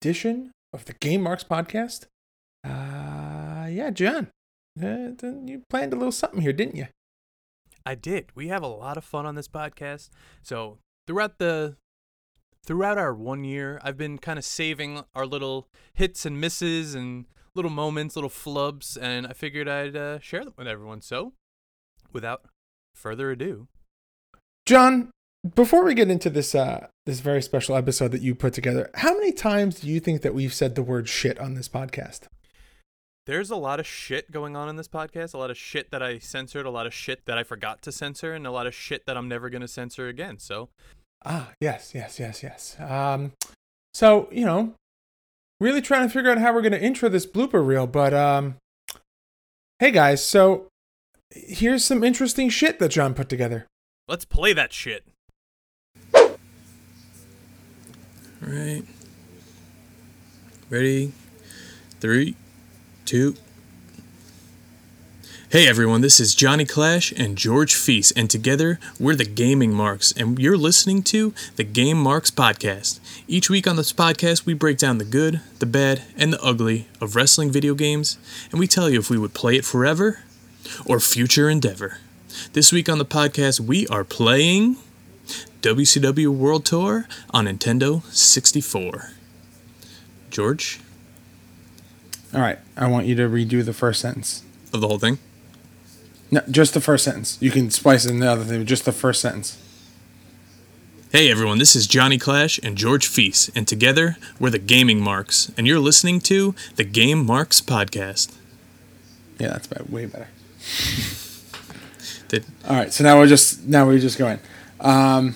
edition of the Game Marks podcast. Uh, yeah, John, uh, you planned a little something here, didn't you? I did. We have a lot of fun on this podcast. So throughout the throughout our one year, I've been kind of saving our little hits and misses and little moments, little flubs, and I figured I'd uh, share them with everyone. So, without further ado, John, before we get into this uh, this very special episode that you put together, how many times do you think that we've said the word shit on this podcast? there's a lot of shit going on in this podcast. A lot of shit that I censored, a lot of shit that I forgot to censor, and a lot of shit that I'm never gonna censor again. So, Ah, yes, yes, yes, yes. Um, so you know, really trying to figure out how we're gonna intro this blooper reel, but um, hey guys, so here's some interesting shit that John put together. let's play that shit. Right. Ready? Three, two. Hey everyone, this is Johnny Clash and George Feast, and together we're the Gaming Marks, and you're listening to the Game Marks Podcast. Each week on this podcast, we break down the good, the bad, and the ugly of wrestling video games, and we tell you if we would play it forever or future endeavor. This week on the podcast, we are playing WCW World Tour on Nintendo 64. George, All right, I want you to redo the first sentence. of the whole thing. No, just the first sentence. You can splice in the other thing, but just the first sentence. Hey everyone, this is Johnny Clash and George Feast, and together we're the Gaming Marks, and you're listening to the Game Marks Podcast. Yeah, that's better, way better. Did, All right, so now we're just now we're just going. Um,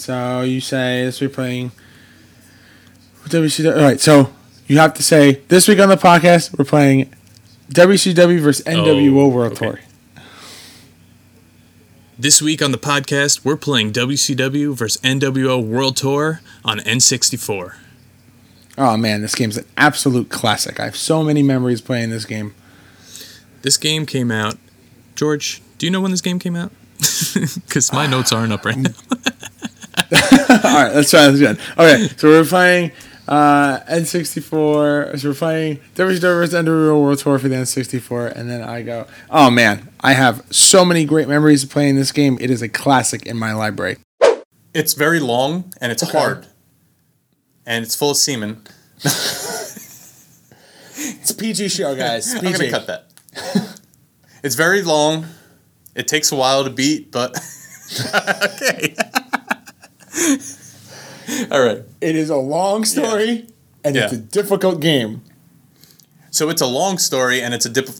so you say this week we're playing WCW. All right, so you have to say this week on the podcast we're playing WCW versus oh, NWO World okay. Tour. this week on the podcast, we're playing WCW versus NWO World Tour on N64. Oh man, this game's an absolute classic. I have so many memories playing this game. This game came out. George, do you know when this game came out? Because my uh, notes aren't up right now. All right, let's try this again. Okay, so we're playing uh, N64. So we're playing WCW vs. NWO World Tour for the N64, and then I go, oh man, I have so many great memories of playing this game. It is a classic in my library. It's very long and it's Okay. hard. And it's full of semen. It's a PG show, guys. I'm gonna cut that. it's very long. It takes a while to beat, but okay. All right. It is a long story, and it's a difficult game. So it's a long story and it's a dip.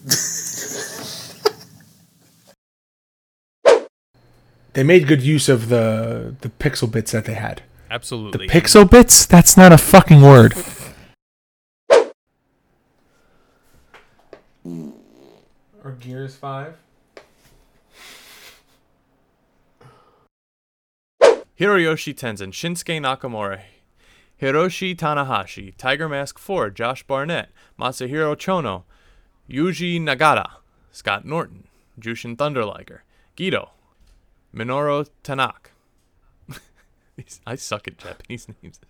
They made good use of the the pixel bits that they had. Absolutely. The pixel bits? That's not a fucking word. Or Gears 5. Hiroyoshi Tenzan, Shinsuke Nakamura, Hiroshi Tanahashi, Tiger Mask 4, Josh Barnett, Masahiro Chono, Yuji Nagata, Scott Norton, Jushin Thunder Liger, Guido, Minoru Tanaka. I suck at Japanese names.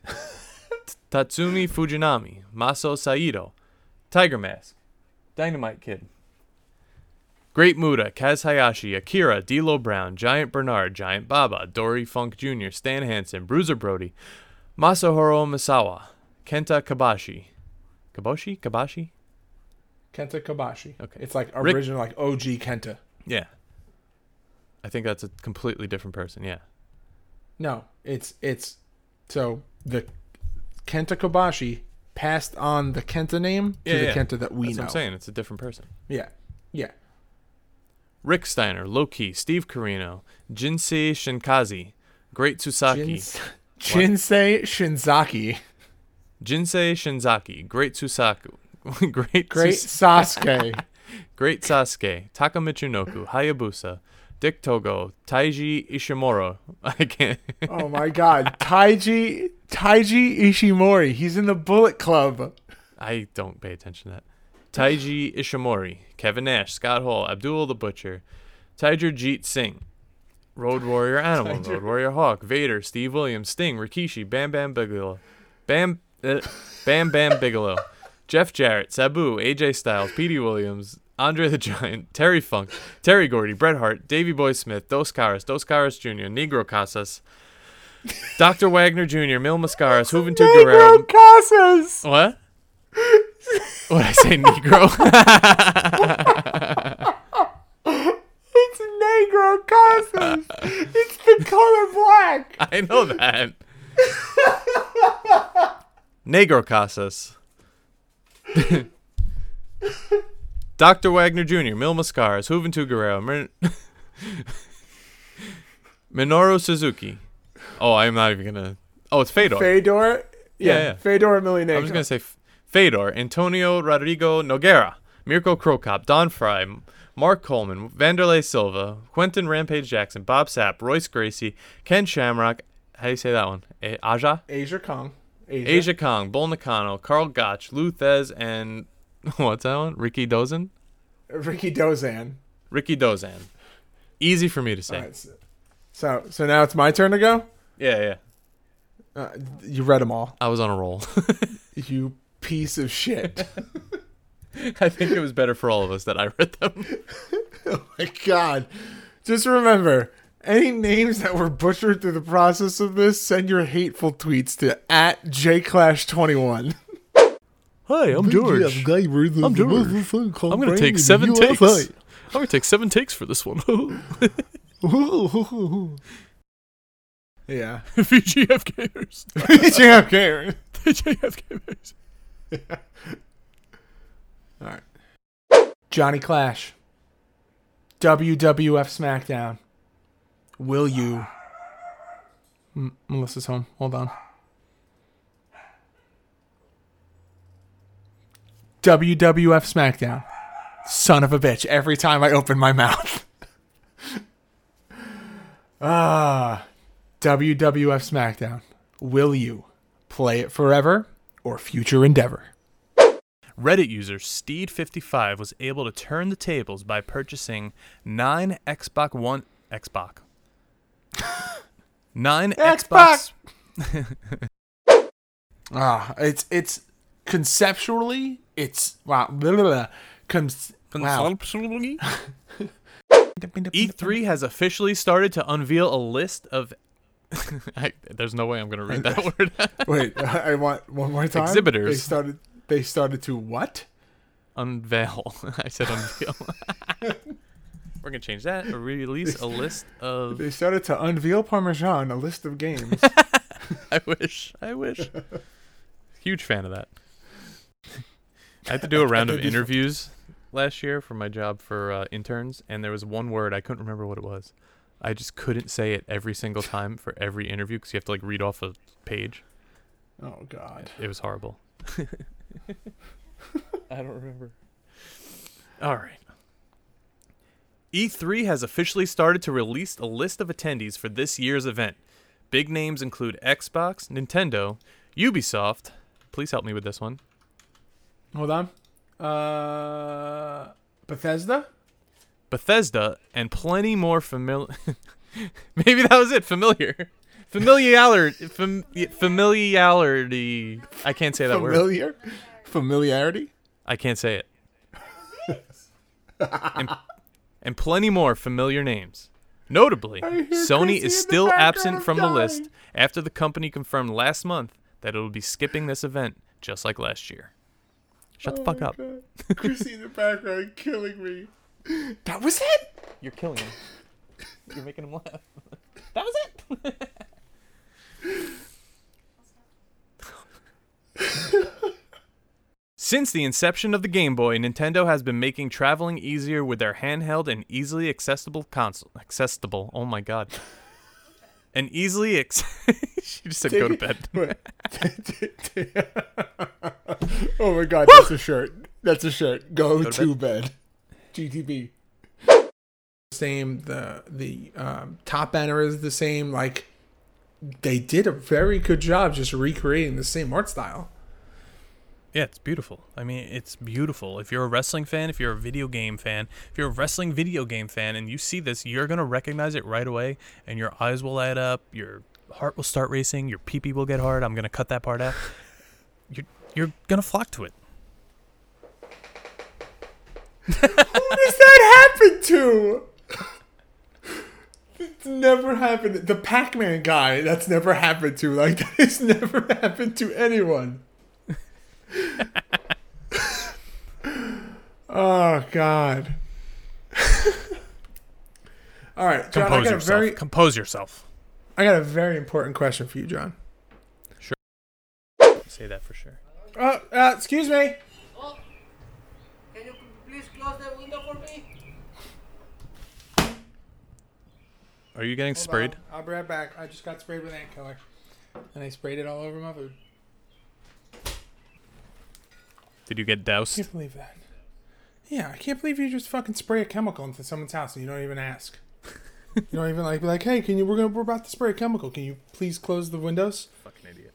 Tatsumi Fujinami, Masa Saito, Tiger Mask, Dynamite Kid, Great Muta, Kaz Hayashi, Akira, D'Lo Brown, Giant Bernard, Giant Baba, Dory Funk Jr., Stan Hansen, Bruiser Brody, Masahiro Misawa, Kenta Kabashi. Kaboshi? Kabashi? Kenta Kobashi. Okay. It's like Rick- original, like OG Kenta. Yeah. I think that's a completely different person, yeah. No, it's it's so the Kenta Kobashi passed on the Kenta name to Yeah, the yeah. Kenta that we That's know. what I'm saying. It's a different person. Yeah, yeah. Rick Steiner, Loki, Steve Corino, Jinsei Shinkazi, Great Tsusaki, Jins- Jinsei Shinzaki, Jinsei Shinzaki, Great Tsusaku, Great Great Sus- Sasuke, Great Sasuke, Taka Michinoku, Hayabusa, Dick Togo, Taiji Ishimura. I can't. oh my God, Taiji Taiji Ishimori. He's in the Bullet Club. I don't pay attention to that. Taiji Ishimori, Kevin Nash, Scott Hall, Abdul the Butcher, Tiger Jeet Singh, Road Warrior Animal, Road Warrior Hawk, Vader, Steve Williams, Sting, Rikishi, Bam Bam Bigelow, Bam, uh, Bam Bam Bigelow, Jeff Jarrett, Sabu, AJ Styles, Petey Williams, Andre the Giant, Terry Funk, Terry Gordy, Bret Hart, Davey Boy Smith, Dos Caras, Dos Caras Jr., Negro Casas, Dr. Wagner Jr., Mil Mascaras, Juventud Guerrero. Negro Casas. What? What I say, Negro? It's Negro Casas. it's the color black. I know that. Negro Casas. Dr. Wagner Jr., Mil Mascaras, Juventud Guerrero, Min- Minoru Suzuki. Oh, I'm not even gonna. Oh, it's Fedor. Fedor. Yeah, Yeah, yeah. Fedor Emily Negro. I was gonna say F- Fedor, Antonio Rodrigo Nogueira, Mirko Cro Cop, Don Frye, Mark Coleman, Vanderlei Silva, Quinton Rampage Jackson, Bob Sapp, Royce Gracie, Ken Shamrock. How do you say that one? A- Aja? Asia Kong. Asia. Asia Kong, Bull Nakano, Karl Gotch, Lou Thesz, and what's that one? Ricky Dozan? Ricky Dozan. Ricky Dozan. Easy for me to say. Right, so, so so now it's my turn to go. Yeah, yeah. Uh, you read them all. I was on a roll. You piece of shit. I think it was better for all of us that I read them. oh my god. Just remember, any names that were butchered through the process of this, send your hateful tweets to at jclash21. Hi, I'm George. I'm George. I'm gonna take seven takes. I'm gonna take seven takes for this one. yeah. VGF gamers. JF Karen. VGF gamers. All right. Johnny Clash. WWF SmackDown. Will you? M- Melissa's home. Hold on. WWF SmackDown. Son of a bitch. Every time I open my mouth. ah. WWF SmackDown. Will you play it forever or future endeavor? Reddit user Steed55 was able to turn the tables by purchasing nine Xbox One Xbox. Nine Xbox. Ah, it's it's conceptually it's wow. Blah, blah, blah. Cons- wow. E3 E has officially started to unveil a list of. I, there's no way I'm going to read that word. Wait, I want one more time. Exhibitors. They started. They started to what? unveil. I said unveil. We're going to change that. Or release a list of. They started to unveil Parmesan, a list of games. I wish. I wish. Huge fan of that. I had to do a round of That'd be fun. interviews last year for my job for uh, interns, and there was one word I couldn't remember what it was. I just couldn't say it every single time for every interview because you have to like read off a page. Oh God. It was horrible. I don't remember. All right. E3 has officially started to release a list of attendees for this year's event. Big names include Xbox, Nintendo, Ubisoft. Please help me with this one. Hold on. Uh, Bethesda. Bethesda, and plenty more familiar. Maybe that was it. Familiar, familiarity, fam- familiarity. I can't say that word. Familiar. Familiarity. I can't say it. and, and plenty more familiar names. Notably, Sony Chrissy is still absent from the list after the company confirmed last month that it will be skipping this event just like last year. Shut the fuck oh up. Chrissy in the background killing me. That was it. You're killing him. You're making him laugh. That was it. Since the inception of the Game Boy, Nintendo has been making traveling easier with their handheld and easily accessible console. Accessible. Oh my god. And easily ex- she just said go to bed. oh my god, that's a shirt. That's a shirt. Go, to to, bed. GTB. Same. The the um, top banner is the same. Like they did a very good job just recreating the same art style. Yeah, it's beautiful. I mean, it's beautiful. If you're a wrestling fan, if you're a video game fan, if you're a wrestling video game fan and you see this, you're going to recognize it right away and your eyes will light up, your heart will start racing, your pee pee will get hard. I'm going to cut that part out. You're, you're going to flock to it. Who does that happen to? It's never happened. The Pac-Man guy. That's never happened to. Like that has never happened to anyone. oh God. All right, John. I Compose got a yourself. very, Compose yourself. I got a very important question for you, John. Sure. Say that for sure. Uh, uh excuse me. Can you please close the window for me? Are you getting sprayed? On. I'll be right back. I just got sprayed with ant killer, and I sprayed it all over my food. Did you get doused? I can't believe that. Yeah, I can't believe you just fucking spray a chemical into someone's house and you don't even ask. you don't even like be like, hey, can you? We're gonna we're about to spray a chemical. Can you please close the windows? Fucking idiot.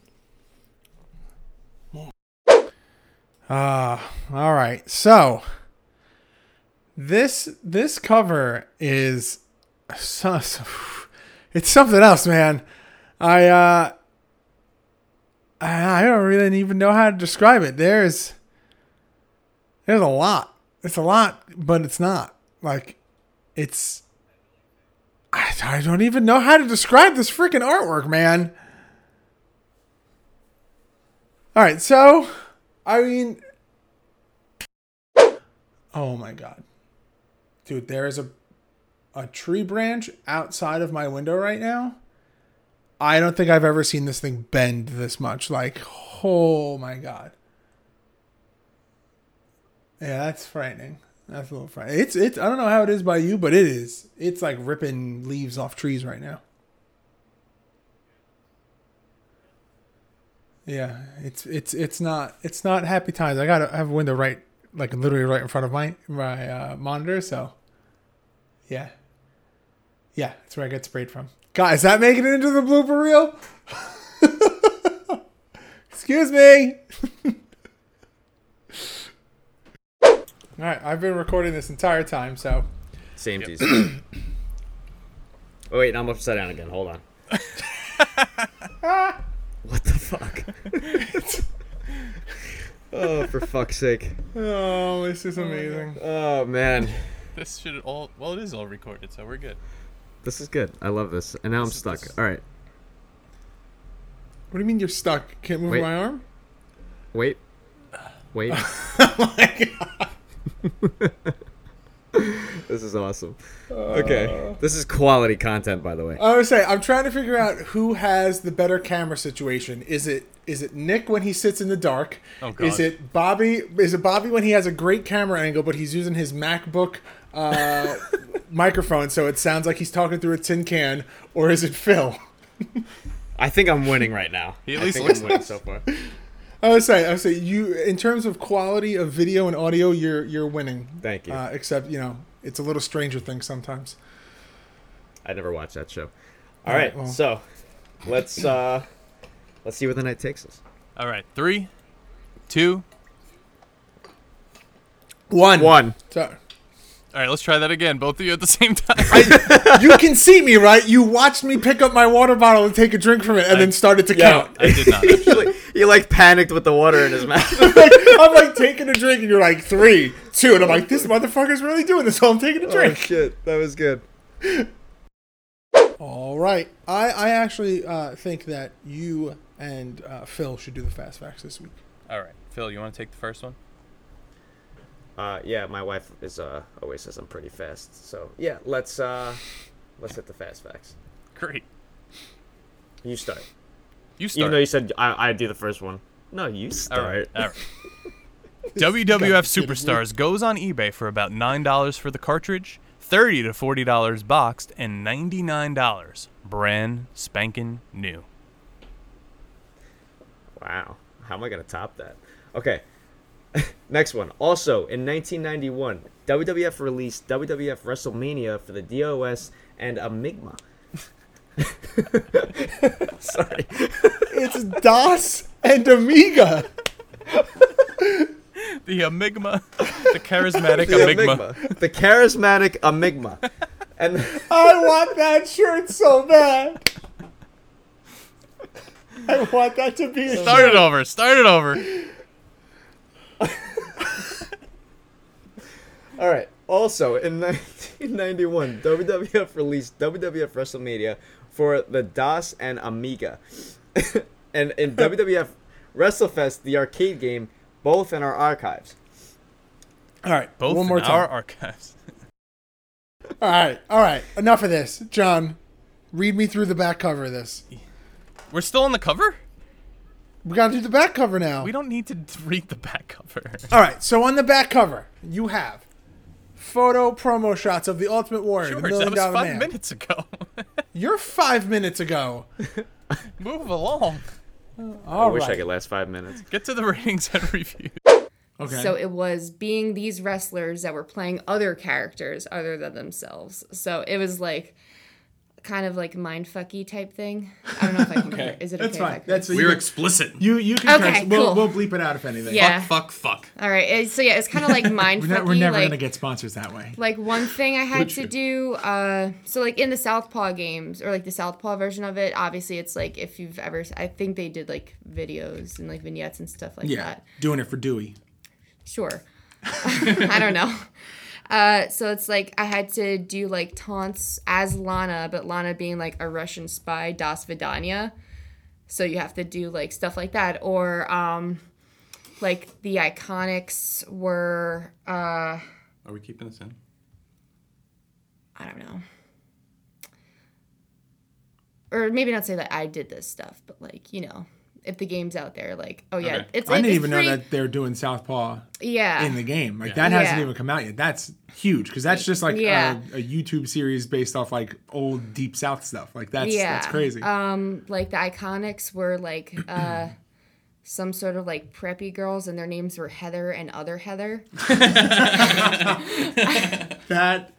Ah, all right. So this this cover is so, so- it's something else, man. I uh I, don't really even know how to describe it. There's there's a lot. It's a lot, but it's not. Like it's I, I don't even know how to describe this freaking artwork, man. All right, so I mean, oh my god, dude, there is a a tree branch outside of my window right now. I don't think I've ever seen this thing bend this much. Like, oh my god. Yeah, that's frightening. That's a little frightening. It's it's. I don't know how it is by you, but it is. It's like ripping leaves off trees right now. Yeah, it's it's it's not it's not happy times. I gotta have a window right, like literally right in front of my my uh, monitor. So, yeah, yeah, that's where I get sprayed from. God, is that making it into the blooper reel? Excuse me. All right, I've been recording this entire time, so Same tease. oh wait, now I'm upside down again. Hold on. what the fuck? Oh, for fuck's sake. oh, this is amazing. Oh man, This should all. Well, it is all recorded, so we're good. this is good. I love this. And now I'm stuck. All right, What do you mean you're stuck? Can't move Wait. my arm? wait, wait. Oh this is awesome. Okay, this is quality content, by the way. I would say I'm trying to figure out who has the better camera situation. Is it is it Nick when he sits in the dark? Oh, God. Is it Bobby? Is it Bobby when he has a great camera angle, but he's using his MacBook uh, microphone, so it sounds like he's talking through a tin can, or is it Phil? I think I'm winning right now. He at I least think looks I'm winning so far. I would say, I would say, you in terms of quality of video and audio, you're you're winning. Thank you. Uh, except you know, it's a little Stranger Things sometimes. I never watched that show. All All right, right, well. so let's uh let's see where the night takes us. All right, three, two. One. One. All right, let's try that again. Both of you at the same time. you can see me, right? You watched me pick up my water bottle and take a drink from it, and then started to Yeah. count. I did not. actually. He like panicked with the water in his mouth. like, I'm like taking a drink, and you're like three, two, and I'm like, this motherfucker's really doing this. So I'm taking a oh drink. shit, that was good. All right, I I actually uh, think that you and uh, Phil should do the fast facts this week. All right, Phil, you want to take the first one? Uh, yeah, my wife is uh always says I'm pretty fast. So yeah, let's uh let's hit the fast facts. Great. You start. You Even start. though you said I I do the first one. No, you start. right. All right. WWF Superstars goes on eBay for about nine dollars for the cartridge, thirty to forty dollars boxed, and ninety nine dollars brand spanking new. Wow. How am I going to top that? Okay. Next one. Also, in 1991, WWF released WWF WrestleMania for the DOS and Amigma. Sorry. It's DOS and Amiga. The Amigma, the charismatic The Amigma. The charismatic Amigma. And I want that shirt so bad. I want that to be a Start shirt. it over. Start it over. All right. Also, in 1991, WWF released WWF WrestleMania for the DOS and Amiga. and in WWF WrestleFest, the arcade game, both in our archives. All right, Both one more in time. our archives. All right, all right. Enough of this, John. Read me through the back cover of this. We're still on the cover. We gotta do the back cover now. We don't need to read the back cover. All right, so on the back cover, you have photo promo shots of the Ultimate Warrior, George, the that Million was Dollar five Man. minutes ago. You're five minutes ago. Move along. All I wish I could last five minutes. Get to the ratings and reviews. Okay. So it was being these wrestlers that were playing other characters other than themselves. So it was like kind of like mindfucky type thing. I don't know if I can. Okay, Is it that's okay? if I fine. curse? That's We're explicit. you. You can Okay, curse. We'll, cool. we'll bleep it out if anything. Yeah. Fuck, fuck. fuck. All right. it- So yeah, it's kind of like mindfucky. We're, not, we're never like, gonna get sponsors that way. like one thing I had to do, uh, so like in the Southpaw games or like the Southpaw version of it, obviously it's like if you've ever, I think they did like videos and like vignettes and stuff like Yeah, that. doing it for Dewey. Sure. I don't know. Uh, so it's like I had to do like taunts as Lana, but Lana being like a Russian spy, Das Vidania. So you have to do like stuff like that, or um, like the Iconics were uh, Are we keeping this in? I don't know. Or maybe not say that I did this stuff, but like, you know, if the game's out there, like, oh yeah, Okay. it's I didn't it's even pretty- know that they're doing Southpaw Yeah. in the game. Like Yeah. that hasn't Yeah. even come out yet. That's huge because that's just like Yeah. a, a YouTube series based off like old Deep South stuff. Like that's that's crazy. Um, like the Iconics were like uh some sort of like preppy girls, and their names were Heather and other Heather. that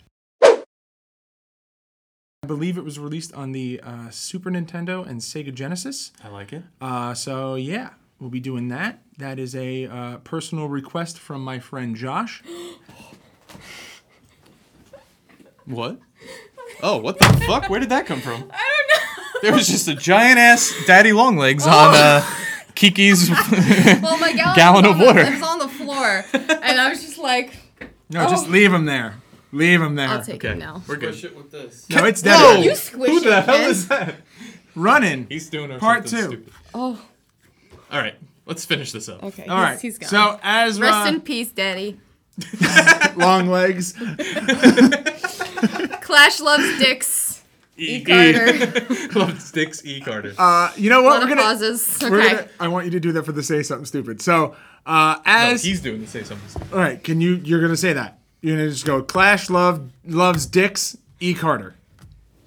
I believe it was released on the uh, Super Nintendo and Sega Genesis. I like it. Uh, so yeah, we'll be doing that. That is a uh, personal request from my friend Josh. What? Oh, what the fuck? Where did that come from? I don't know. There was just a giant ass daddy long legs on uh, Kiki's. Well, my gallon, Gallon of water. it was on the floor, and I was just like, No, just leave him there. Leave him there. I'll take it now. We're good. with this. No, it's Whoa! dead. You squish Who the it, hell Ken. is that? Running. He's doing our Part something two. Stupid. Oh, All right, let's finish this up. okay. All he's, right. he's gone. So as Rest in peace, Daddy. long legs. Clash loves dicks. E. E. Carter. Love sticks. E. Carter. Uh, you know what? We're gonna, pauses. we're Okay. gonna. I want you to do that for the say something stupid. So uh, no, as he's doing the say something. Stupid. all right, can you? You're gonna say that. You're gonna just go Clash love loves dicks E Carter.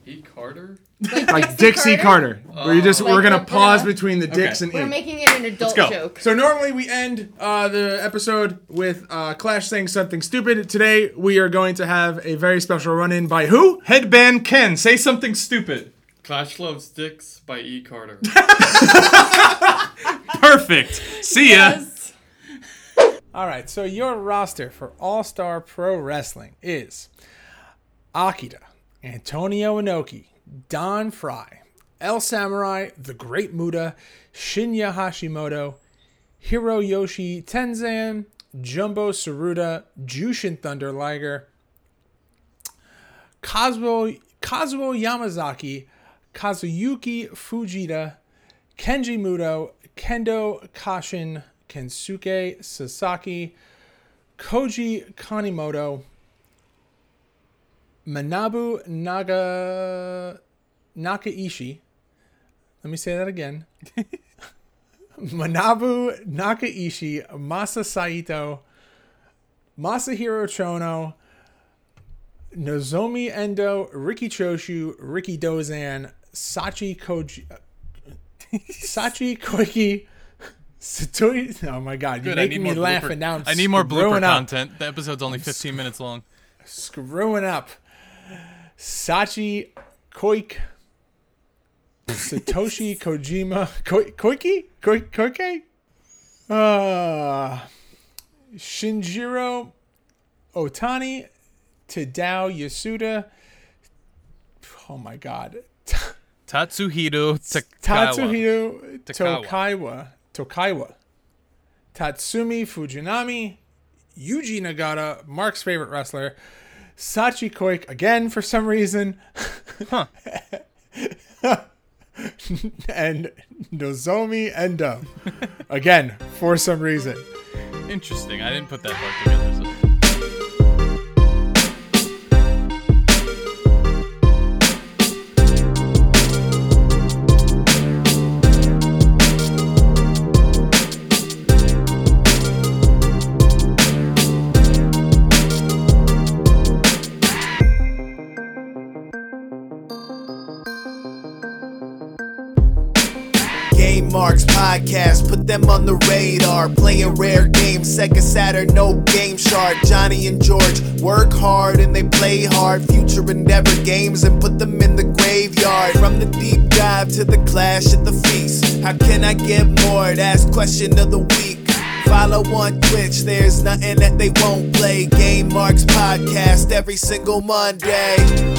E. Carter? Like Dixie Carter. Where you just Like we're gonna the- pause between the Dix and We're E. making it an adult joke. So normally we end uh, the episode with uh, Clash saying something stupid. Today we are going to have a very special run-in by who? Headband Ken, say something stupid. Clash Loves Dicks by E. Carter. Perfect. See ya. All right, so your roster for All Star Pro Wrestling is Akita, Antonio Inoki, Don Frye, El Samurai, The Great Muta, Shinya Hashimoto, Hiroyoshi Tenzan, Jumbo Saruda, Jushin Thunder Liger, Kazuo, Kazuo Yamazaki, Kazuyuki Fujita, Kenji Muto, Kendo Kashin, Kensuke Sasaki, Koji Kanemoto, Manabu Naga Nakaishi. Let me say that again. Manabu Nakaishi, Masa Saito, Masahiro Chono, Nozomi Endo, Riki Choshu, Ricky Dozan, Sachi Koji, Sachi Koiki, Satoi. Oh my God! You're Good, making me laugh, blooper- and now I'm I need more blooper up. content. The episode's only 15 minutes long. Screwing up. Sachi Koik. Satoshi Kojima. Ko- Koiki? Koi- Koike? Uh, Shinjiro Otani. Tadao Yasuda. Oh my god. Tatsuhiro Takawa. Tatsuhiro. Tokaiwa. Tokaiwa. Tatsumi Fujinami. Yuji Nagata, Mark's favorite wrestler. Sachi Koik again for some reason. Huh. and Nozomi Endo. again, for some reason. Interesting. I didn't put that part together. So. Them on the radar. Playing rare games, Sega Saturn, no game shark. Johnny and George work hard and they play hard. Future endeavor games and put them in the graveyard. From the deep dive to the clash at the feast. How can I get more? That's question of the week. Follow on Twitch, there's nothing that they won't play. Game Marks podcast every single Monday.